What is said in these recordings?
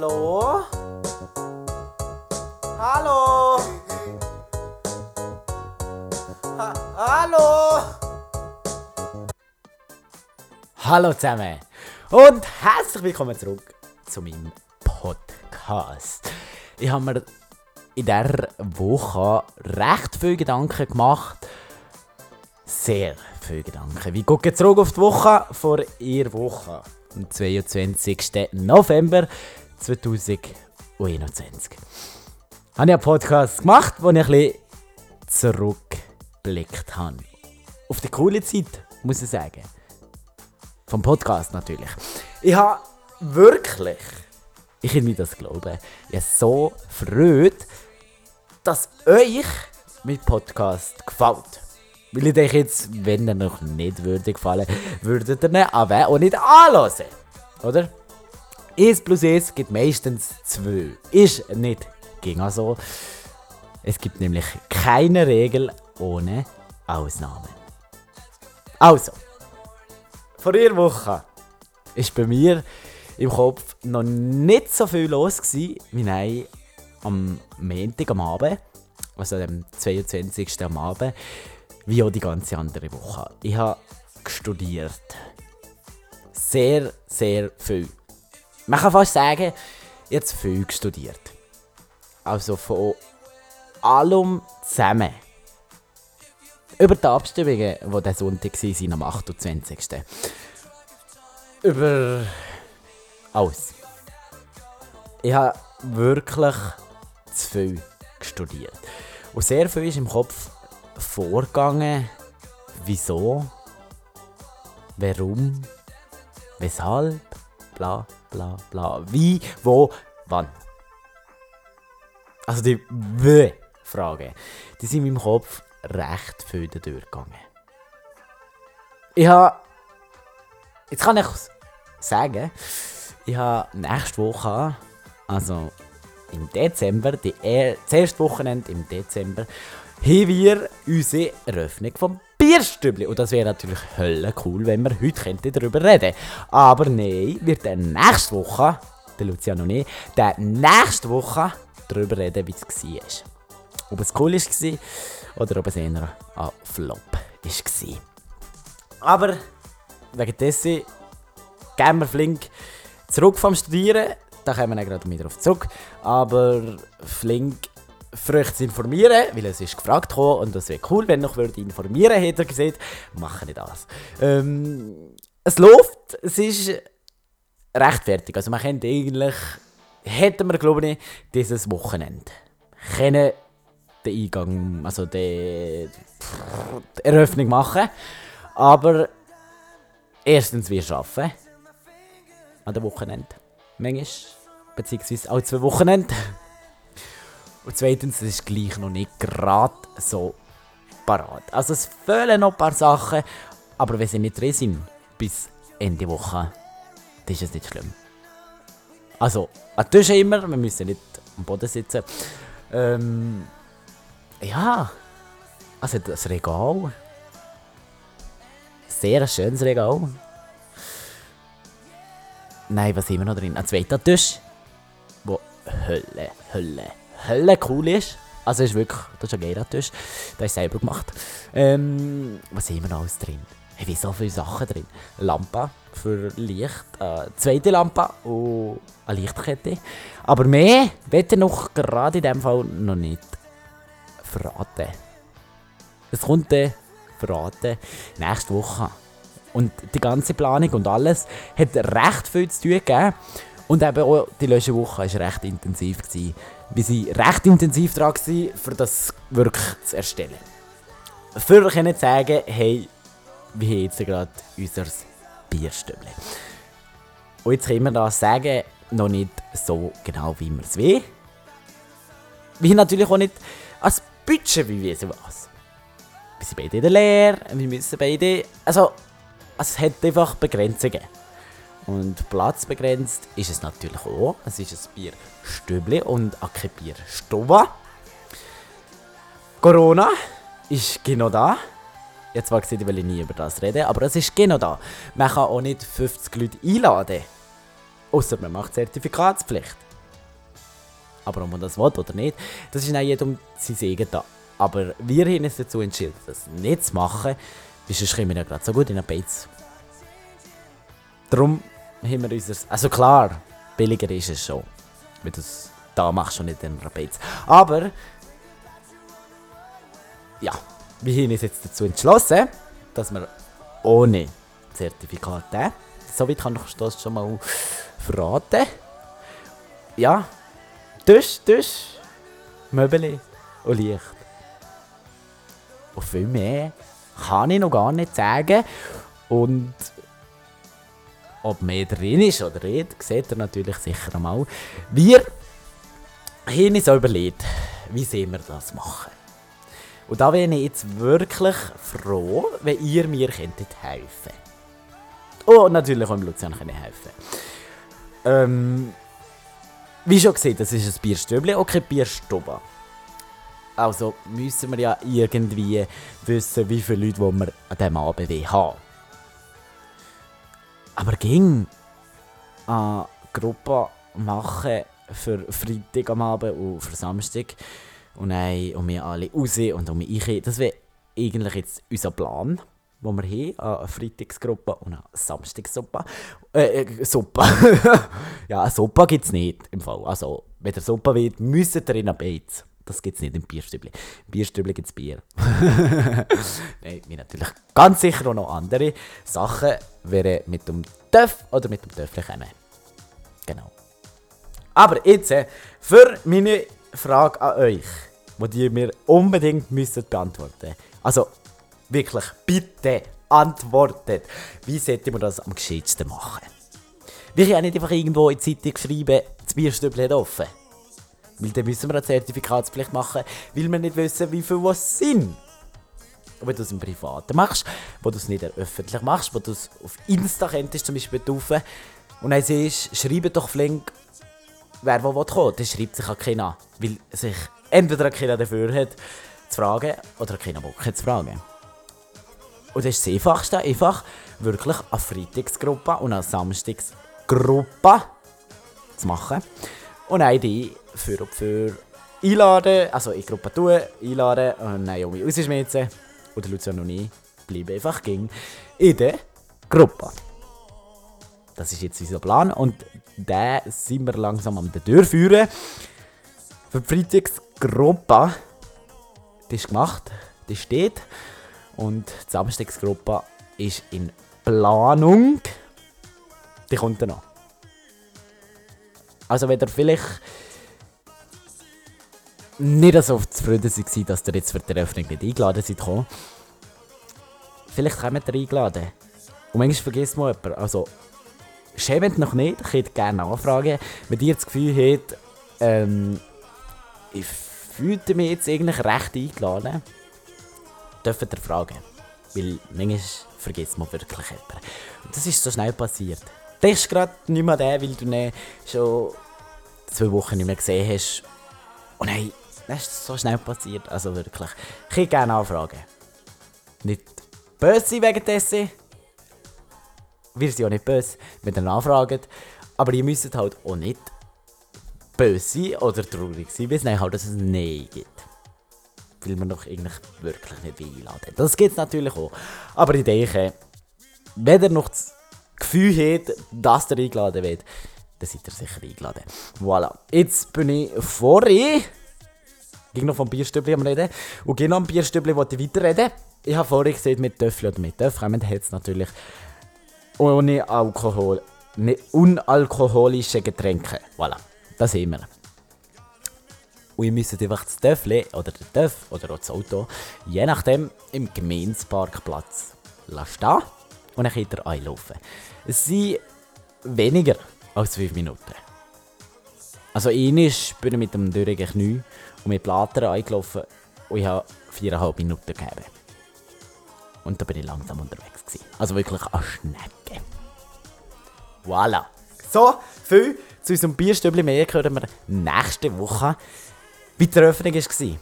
Hallo? Hallo? Ha Hallo? Hallo zusammen und herzlich willkommen zurück zu meinem Podcast. Ich habe mir in dieser Woche recht viele Gedanken gemacht. Sehr viele Gedanken. Wie gucke zurück auf die Woche vor ihr Woche? Am 22. November 2021. Habe ich einen Podcast gemacht, wo ich ein bisschen zurückgeblickt habe. Auf die coole Zeit, muss ich sagen. Vom Podcast natürlich. Ich habe wirklich, ich kann mir das glauben, ich so freut, dass euch mein Podcast gefällt. Weil ich denke jetzt, wenn er noch nicht würde gefallen, würdet ihr ihn aber auch nicht anhören. Oder? 1 plus 1 gibt meistens 2. Ist nicht ging so. Es gibt nämlich keine Regel ohne Ausnahmen. Also, vor einer Woche ist bei mir im Kopf noch nicht so viel los gewesen, wie nein am Montag am Abend, also am 22. am Abend, wie auch die ganze andere Woche. Ich habe studiert. Sehr, sehr viel. Man kann fast sagen, jetzt viel studiert. Also von allem zusammen. Über die Abstimmungen, die der Sonntag waren, am 28. Über alles. Ich habe wirklich zu viel studiert. Und sehr viel ist im Kopf vorgegangen. Wieso? Warum? Weshalb? Bla bla bla. Wie, wo, wann? Also die W-Fragen, die sind in meinem Kopf recht viel durchgegangen. Ich habe. Jetzt kann ich sagen, ich habe nächste Woche, also im Dezember, die er das erste Wochenende im Dezember, haben wir unsere Eröffnung vom Bierstübli. Und das wäre natürlich hölle cool, wenn wir heute darüber reden Aber nein, wir dann nächste Woche, der Luciano nicht, dann nächste Woche darüber reden, wie es war. Ob es cool war oder ob es eher ein Flop war. Aber wegen dessen gehen wir flink zurück vom Studieren. Da kommen wir gerade wieder auf zurück. Aber flink früh zu informieren, weil es ist gefragt worden und das wäre cool, wenn noch würde informieren, hätte er gesagt, mache ich das. Ähm, es läuft, es ist rechtfertig. Also man könnte eigentlich, hätten wir glaube ich, dieses Wochenende können den Eingang, also die, die Eröffnung machen. Aber erstens wir arbeiten an dem Wochenende. Manchmal, beziehungsweise auch zwei Wochenende. Und zweitens, es ist gleich noch nicht gerade so parat. Also es fehlen noch ein paar Sachen, aber wenn sie nicht drin sind, bis Ende Woche, dann ist es nicht schlimm. Also, an Tisch immer, wir müssen nicht am Boden sitzen. Ähm, ja, also das Regal. Sehr schönes Regal. Nein, was haben wir noch drin? Ein zweiter Tisch, wo Hölle, Hölle, Hölle cool ist. Also ist wirklich, das ist ein geiler Tisch. Der ist selber gemacht. Ähm, was haben wir noch alles drin? Ich habe so viele Sachen drin. Lampe für Licht, äh, zweite Lampe und eine Lichtkette. Aber mehr wird ich noch gerade in diesem Fall noch nicht verraten. Es kommt dann verraten nächste Woche. Und die ganze Planung und alles hat recht viel zu tun gegeben. Und eben auch die letzte Woche war recht intensiv. Gewesen. Wir waren recht intensiv dran, für das wirklich zu erstellen. Für euch zu sagen, hey, wir haben jetzt gerade unser Bierstübli. Und jetzt können wir das sagen, noch nicht so genau, wie wir es will. Wir haben natürlich auch nicht als Budget, wie wir was. Wir sind beide in der Lehre, wir müssen beide... Also, es hat einfach Begrenzungen. Und platzbegrenzt ist es natürlich auch. Es ist ein Bierstübli und ein Bierstova. Corona ist genau da. Jetzt war ich will nie über das reden, aber es ist genau da. Man kann auch nicht 50 Leute einladen. Außer man macht Zertifikatspflicht. Aber ob man das will oder nicht, das ist auch jedem sein eigenes. Aber wir haben uns dazu entschieden, das nicht zu machen, weil sonst kommen wir ja gerade so gut in eine Beiz. Darum haben wir unser... Also klar, billiger ist es schon. Wenn du es da machst und nicht in Beiz. Aber... Ja, wir haben uns jetzt dazu entschlossen, dass wir ohne Zertifikat Soweit kann ich das schon mal verraten. Ja, Tisch, Tisch, Möbel und Licht. Und viel mehr kann ich noch gar nicht sagen. Und ob mehr drin ist oder nicht, seht ihr natürlich sicher einmal. Wir haben uns überlegt, wie sehen wir das machen. Und da wäre ich jetzt wirklich froh, wenn ihr mir könntet helfen Oh, und natürlich auch im Lucian können helfen ähm, Wie schon gesehen, das ist ein Bierstübli und kein Bierstube. Also müssen wir ja irgendwie wissen, wie viele Leute wir an diesem Abend haben. Aber ging eine Gruppe machen für Freitag am Abend und für Samstag und dann um wir alle raus und um ich. Das wäre eigentlich jetzt unser Plan, den wir haben. Eine Freitagsgruppe und eine Samstagssuppe. Äh, äh Suppe. ja, eine Suppe gibt es nicht im Fall. Also, wenn der Suppe wird, müsst ihr in eine Beiz. Das gibt es nicht im Bierstübli. Im Bierstübli gibt es Bier. Nein, wir natürlich ganz sicher auch noch andere Sachen, wären mit dem Töff oder mit dem Töffel kommen. Genau. Aber jetzt, äh, für meine Frage an euch die ihr mir unbedingt müsstet beantworten Also wirklich, bitte antwortet. Wie sollte man das am geschicktesten machen? Wir können nicht einfach irgendwo in die Zeitung schreiben, das Bierstübli hat offen. Weil dann müssen wir eine Zertifikatspflicht machen, weil wir nicht wissen, wie viel was sind. Und wenn du es im Privaten machst, wo du es nicht öffentlich machst, wo du es auf Insta könntest, zum Beispiel taufen, und dann siehst, schreibe doch flink, wer wo kommen will, dann schreibt sich auch keiner. Weil sich entweder keiner dafür hat, zu fragen oder keiner Bock hat zu fragen. Und das ist das Einfachste, einfach wirklich eine Freitagsgruppe und eine Samstagsgruppe zu machen. Und eine die für und für einladen, also in Gruppe tun, einladen und Naomi rausschmissen. Oder Luciano und ich bleiben einfach ging in der Gruppe. Das ist jetzt unser Plan und da sind wir langsam am Durchführen. Für die Freitagsgruppe, die ist gemacht, die steht. Und die Samstagsgruppe ist in Planung. Die kommt dann noch. Also wenn ihr vielleicht nicht so zufrieden seid, dass ihr jetzt für die Eröffnung nicht eingeladen seid, vielleicht kommt ihr eingeladen. Und manchmal vergisst man jemanden. Also, schämt noch nicht, ich hätte gerne nachfragen, wenn ihr das Gefühl habt, ähm, ich fühlte mich jetzt eigentlich recht eingeladen, dürft ihr fragen. Weil manchmal vergisst man wirklich jemanden. Und das ist so schnell passiert. Der ist gerade nicht mehr der, weil du ihn schon zwei Wochen nicht mehr gesehen hast. Und hey, das ist so schnell passiert. Also wirklich. Ich würde gerne anfragen. Nicht böse wegen dessen. Wir sind auch nicht böse, wenn ihr nachfragt. Aber ihr müsst halt auch nicht böse oder traurig sein, weil es halt dass es Nein gibt. Weil man doch eigentlich wirklich nicht einladen. Das gibt es natürlich auch. Aber ich denke, wenn ihr noch das Gefühl habt, dass ihr eingeladen wird, dann seid ihr sicher eingeladen. Voilà. Jetzt bin ich vorhin. Ging noch vom Bierstübli am Reden. Und genau am Bierstübli wollte ich weiterreden. Ich habe vorhin gesehen, mit Töffel oder mit Töff kommen jetzt natürlich ohne Alkohol, ne, unalkoholische Getränke. Voilà, das wir. Und ihr müsst einfach das Töffel oder den Töff oder auch das Auto, je nachdem, im Gemeinsparkplatz stehen und dann könnt ihr einlaufen. Es sind weniger als 5 Minuten. Also einmal bin ich mit dem dürrigen Knie und mit Plater eingelaufen und ich habe 4,5 Minuten gegeben. Und da bin ich langsam unterwegs. Gewesen. Also wirklich eine Schnecke. Voilà. So, viel zu unserem Bierstübli mehr hören wir nächste Woche, wie die Eröffnung war.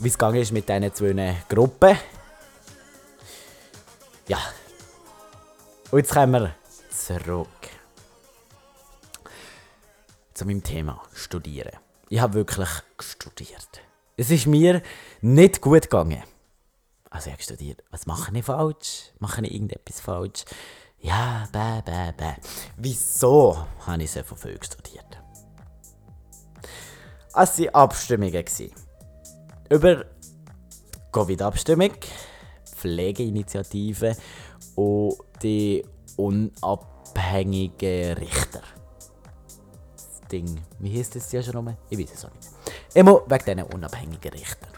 Wie es gegangen ist mit diesen zwei Gruppen. Ja. Und jetzt kommen wir zurück. Zu meinem Thema Studieren. Ich habe wirklich studiert. Es ist mir nicht gut gegangen. Also ich habe studiert. Was mache ich falsch? Mache ich irgendetwas falsch? Ja, bäh, bäh, bäh. Wieso habe ich so viel studiert? Es waren Abstimmungen. Über Covid-Abstimmung, Pflegeinitiative und die unabhängigen Richter. Ding, wie heißt das ja schon nochmal? Ich weiß es auch nicht. Immer wegen diesen unabhängigen Richter.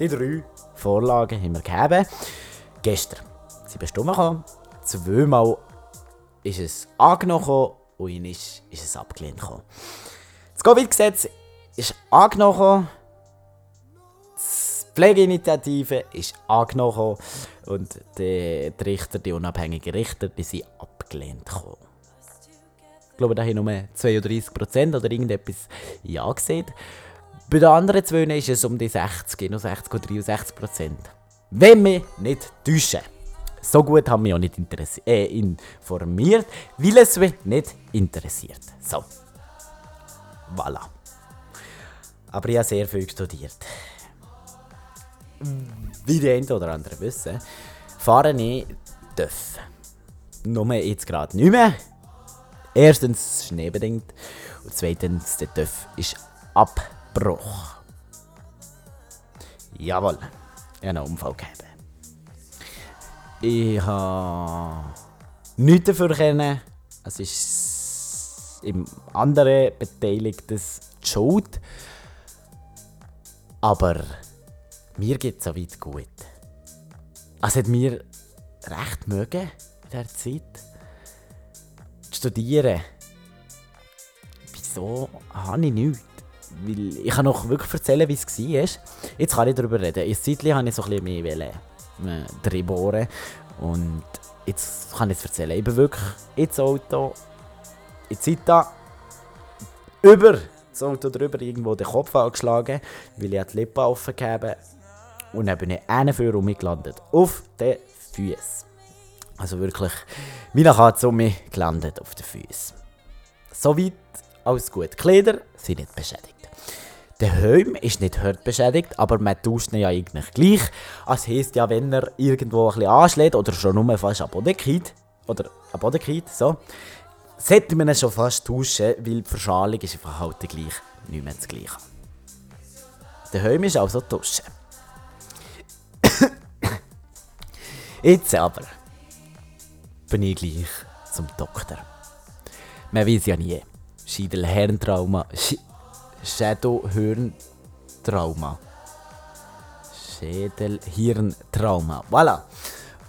Die drei Vorlagen haben wir gegeben. Gestern sind bestimmt gekommen. Zweimal ist es angenommen und einmal ist es abgelehnt gekommen. Das Covid-Gesetz ist angenommen. Die Pflegeinitiative ist angenommen. Und die, die Richter, die unabhängigen Richter, die sind abgelehnt gekommen. Ich glaube, da haben nur 32% oder irgendetwas Ja gesehen. Bei den anderen zwei ist es um die 60, noch 60 oder 63%. Wenn wir nicht täuschen. So gut haben wir auch nicht äh, informiert, weil es mich nicht interessiert. So. Voilà. Aber ich habe sehr viel studiert. Wie die einen oder anderen wissen, fahre ich TÜV. Nur jetzt gerade nicht mehr. Erstens schneebedingt und zweitens der TÜV ist Abbruch. Jawohl, ich habe einen Unfall gehabt. Ich habe nichts dafür können. Es ist im anderen Beteiligtes die Schuld. Aber mir geht es so weit gut. Es hat mir recht mögen in dieser Zeit. Studieren. Wieso habe ich nichts? Weil ich kann noch wirklich erzählen, wie es war. Jetzt kann ich darüber reden. In Zeitlich habe ich so ein bisschen mehr wollen, äh, drin bohren. Und jetzt kann ich es erzählen. Ich bin wirklich ins Auto, in Zita, über das Auto drüber irgendwo den Kopf angeschlagen, weil ich die Lippen offen habe. Und dann bin ich einen für gelandet. Auf den Füßen. Also wirklich, wie eine Katze mich gelandet auf den Füßen. Soweit alles gut. Die Kleider sind nicht beschädigt. Der Helm ist nicht hart beschädigt, aber man tauscht ihn ja eigentlich gleich. Das heisst ja, wenn er irgendwo ein bisschen anschlägt oder schon nur fast am Boden geht, oder am Boden geht, so, sollte man ihn schon fast tauschen, weil die Verschalung ist einfach halt gleich nicht mehr das gleiche. Der Helm ist also tauschen. Jetzt aber bin ich gleich zum Doktor. Man weiß ja nie. Schädelhirntrauma. Sch Schädelhirntrauma. Schädelhirntrauma. Voilà.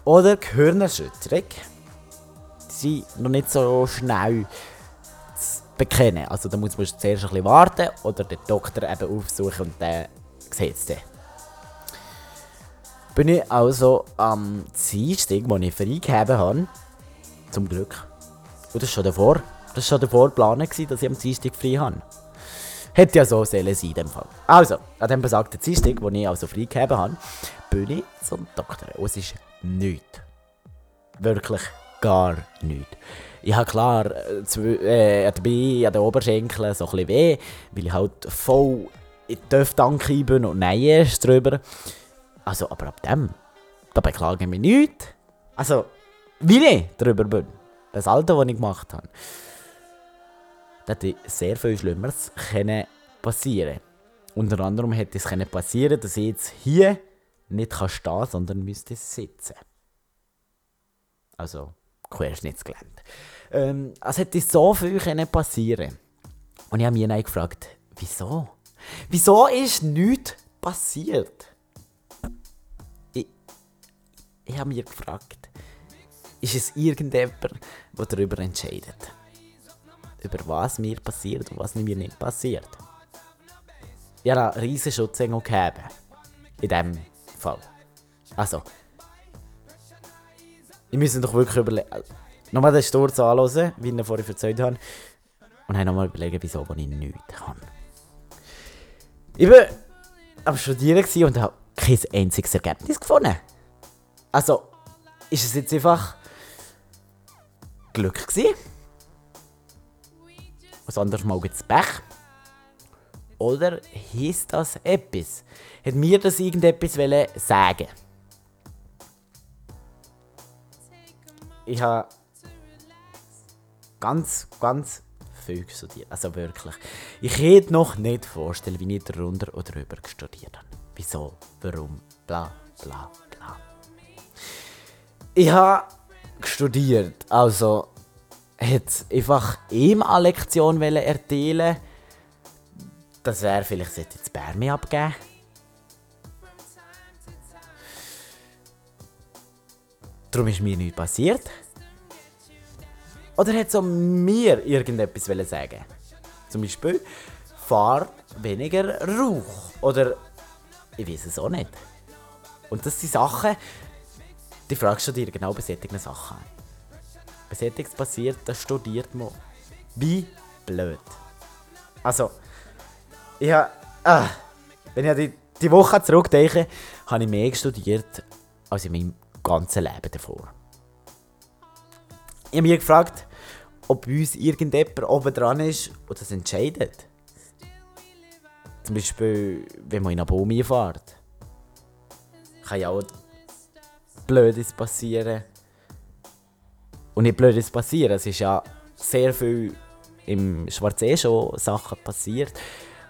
Oder Gehirnerschütterung. Die sind noch nicht so schnell zu bekennen. Also da muss man zuerst ein bisschen warten oder den Doktor eben aufsuchen und dann sieht es dann bin ich also am Dienstag, wo ich freigegeben habe, zum Glück, und das war schon davor, das war schon davor geplant, dass ich am Dienstag frei habe. Hätte ja so sollen sein in dem Fall. Also, an dem besagten Dienstag, wo ich also freigegeben habe, bin ich zum Doktor. Und es ist nichts. Wirklich gar nichts. Ich habe klar äh, äh, dabei an den Oberschenkeln so ein bisschen weh, weil ich halt voll in die Töftanke bin und nein drüber. Also, aber ab dem, da beklage ich mich nicht. Also, wie ich darüber bin. Das Alter, das ich gemacht habe. Da hätte sehr viel Schlimmeres passieren Unter anderem hätte es passieren dass ich jetzt hier nicht kann stehen sondern müsste sitzen. Also, Querschnittsgelände. Ähm, es hätte so viel passieren Und ich habe mich gefragt, wieso? Wieso ist nichts passiert? ich habe mich gefragt, ist es irgendjemand, der darüber entscheidet? Über was mir passiert und was mir nicht passiert? Ich habe einen riesen Schutzengel gegeben. In diesem Fall. Also. Ich müsste doch wirklich überlegen. Nochmal den Sturz anhören, wie ich ihn vorher erzählt habe. Und dann nochmal überlegen, wieso ich nichts kann. Ich war am Studieren und habe kein einziges Ergebnis gefunden. Also, ist es jetzt einfach Glück gewesen? ein anderes Mal gibt es Pech. Oder hieß das etwas? Hat mir das irgendetwas sagen Ich habe ganz, ganz viel studiert. Also wirklich. Ich hätte noch nicht vorstellen, wie ich darunter oder drüber studiert habe. Wieso, warum, bla, bla, bla. Ich habe studiert, also hat einfach ihm eine Lektion erteilen Das wäre vielleicht sollte jetzt Bärme abgeben. Darum ist mir nichts passiert. Oder hat so mir irgendetwas sagen Zum Beispiel, fahr weniger Rauch. Oder ich weiß es auch nicht. Und das sind Sachen, die fragst du dir genau bei solchen Sachen. Bei solches passiert, das studiert man. Wie blöd. Also, ich habe, ah, wenn ich die, die Woche zurückdenke, habe ich mehr studiert als in meinem ganzen Leben davor. Ich habe mich gefragt, ob bei uns irgendjemand oben dran ist und das entscheidet. Zum Beispiel, wenn man in eine Baum fährt. Kann ja auch Blödes passieren. Und nicht Blödes passieren, es ist ja sehr viel im Schwarzsee schon Sachen passiert,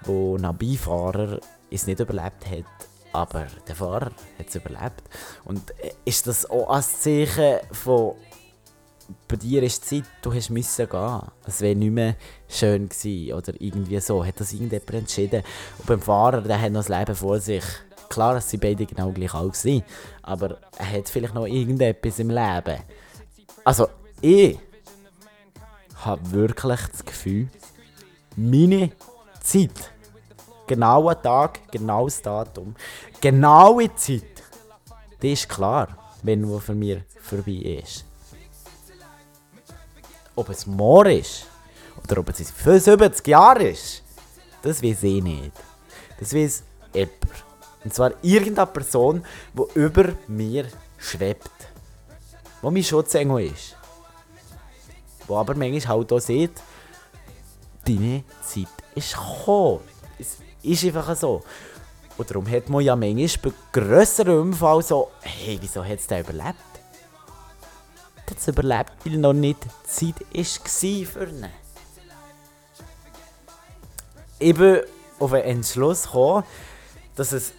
wo ein Beifahrer es nicht überlebt hat, aber der Fahrer hat es überlebt. Und äh, ist das auch ein Zeichen von bei dir ist die Zeit, du hast müssen gehen. Es wäre nicht mehr schön gewesen oder irgendwie so. Hat das irgendjemand entschieden? Und beim Fahrer, der hat noch das Leben vor sich. Klar, dass sie beide genau gleich alt sind, aber er hat vielleicht noch irgendetwas im Leben. Also, ich habe wirklich das Gefühl, meine Zeit, genauer Tag, genaues Datum, genaue Zeit, die ist klar, wenn nur für mich vorbei ist. Ob es morgen ist oder ob es in 75 Jahren ist, das weiß ich nicht. Das weiß jemand. Und zwar irgendeine Person, die über mir schwebt. Die mein Schutzengel ist. Die aber manchmal halt auch sieht, deine Zeit ist gekommen. Es ist einfach so. Und darum hat man ja manchmal bei grösseren Unfällen so, hey, wieso hat es der überlebt? es überlebt, weil noch nicht Zeit war für ihn. Ich bin auf den Entschluss gekommen, dass es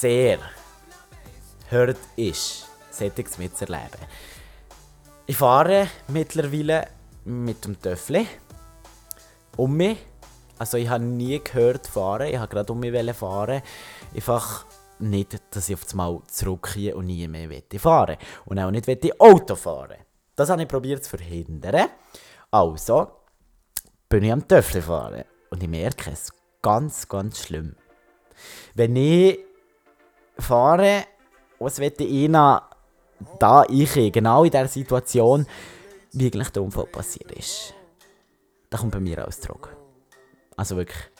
sehr hart ist, solches mitzuerleben. Ich fahre mittlerweile mit dem Töffel um mich. Also ich habe nie gehört fahren, ich habe gerade um mich fahren. Einfach nicht, dass ich auf das Mal zurückgehe und nie mehr fahren Und auch nicht Auto fahren das habe ich probiert zu verhindern. Also bin ich am Töffel fahren und ich merke es ganz, ganz schlimm. Wenn ich fahre, was wette ich da ich genau in der Situation, wie der Unfall passiert ist. Da kommt bei mir Ausdruck. Also wirklich,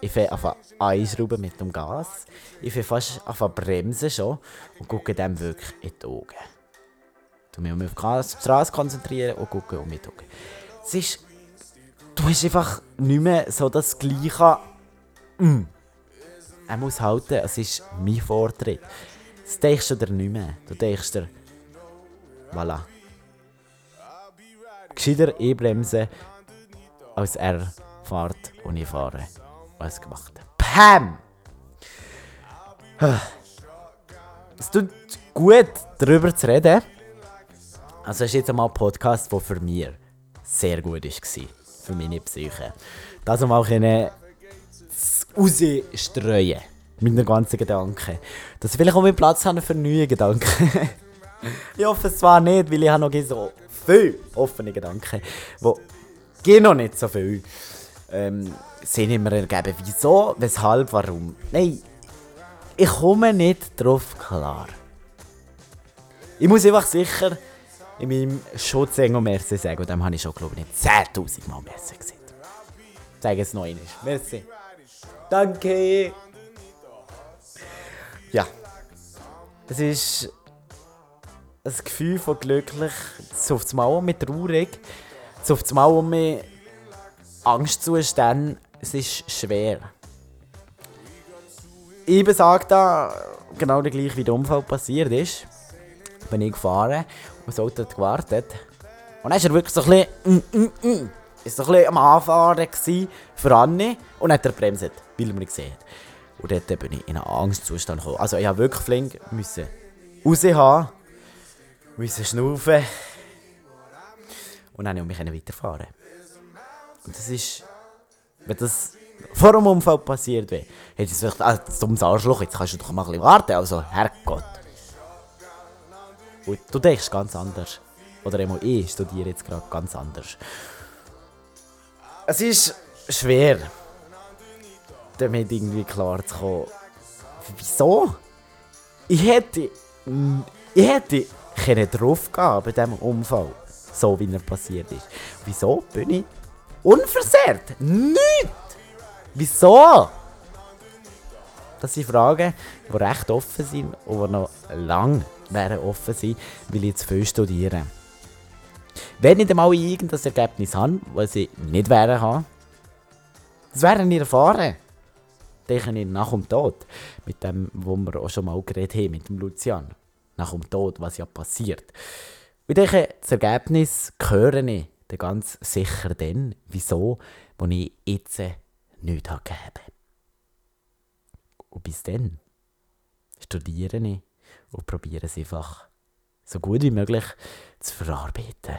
ich fange an einschrauben mit dem Gas. Ich fange fast an bremsen schon und gucke dem wirklich in die Augen. Du musst mich auf die Straße konzentrieren und gucken um mich. Es ist. Du hast einfach nicht mehr so das gleiche. Mm. Er muss halten, es ist mein Vortritt. Das denkst du dir nicht mehr. Du denkst dir. Voilà. Gescheiter einbremsen, als er fährt und ich fahre. Was gemacht. Pam! Es tut gut, darüber zu reden. Also es ist jetzt einmal ein Podcast, der für mich sehr gut war. Für meine Psyche. Das mal können rausstreuen. Meine ganzen Gedanken. Dass ich vielleicht auch mehr Platz habe für neue Gedanken. ich hoffe es zwar nicht, weil ich habe noch so viele offene Gedanken, die gehen noch nicht so viel ähm, Sinn immer ergeben. Wieso, weshalb, warum? Nein, ich komme nicht drauf klar. Ich muss einfach sicher in meinem Schutzengel Merci sagen. Und dem habe ich schon, glaube ich, nicht 10.000 Mal Merci gesagt. Sage es noch einmal. Merci. Danke. Ja. Es ist ein Gefühl von glücklich, so auf das Mal mit traurig, so auf das Mal um mich Angstzustände, es ist schwer. Ich besage da, genau der gleich wie der Unfall passiert ist, bin ich gefahren und das Auto hat gewartet. Und dann war er wirklich so ein bisschen, mm, mm, mm, ist so ein bisschen am Anfahren für Anne und hat er bremst, weil er mich gesehen hat. Und dort bin ich in einen Angstzustand gekommen. Also ich musste wirklich flink müssen raus haben, müssen schnaufen und dann konnte ich mich weiterfahren. Und das ist, wenn das vor dem Unfall passiert wäre, hätte ich gesagt, ah, dummes Arschloch, jetzt kannst du doch mal ein bisschen warten. Also, Herrgott. Und du denkst ganz anders. Oder einmal ich studiere jetzt gerade ganz anders. Es ist schwer, damit irgendwie klar zu kommen. Wieso? Ich hätte. Ich hätte können drauf gehen bei diesem Unfall. So wie er passiert ist. Wieso bin ich unversehrt? Nicht! Wieso? Das sind Fragen, die recht offen sind und die noch lange offen sind, weil ich jetzt viel studiere. Wenn ich einmal irgendein Ergebnis habe, das ich nicht wäre das wäre nicht erfahren. Denke ich nach dem Tod. Mit dem, wo wir auch schon mal geredet haben, mit dem Lucian. Nach dem Tod, was ja passiert. Ich denke, das Ergebnis höre ich dann ganz sicher dann, wieso, wo ich jetzt nichts habe gegeben. Und bis dann studiere ich und probiere es einfach so gut wie möglich zu verarbeiten.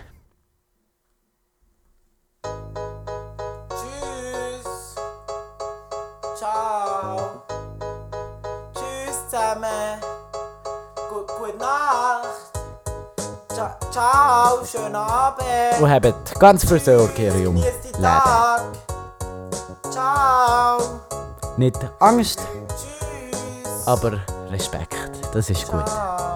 Ciao, schönen Abend. Und habt ganz viel Sorge in eurem Genießt den Leben. Tag. Ciao. Nicht Angst, Tschüss. aber Respekt. Das ist gut. Ciao.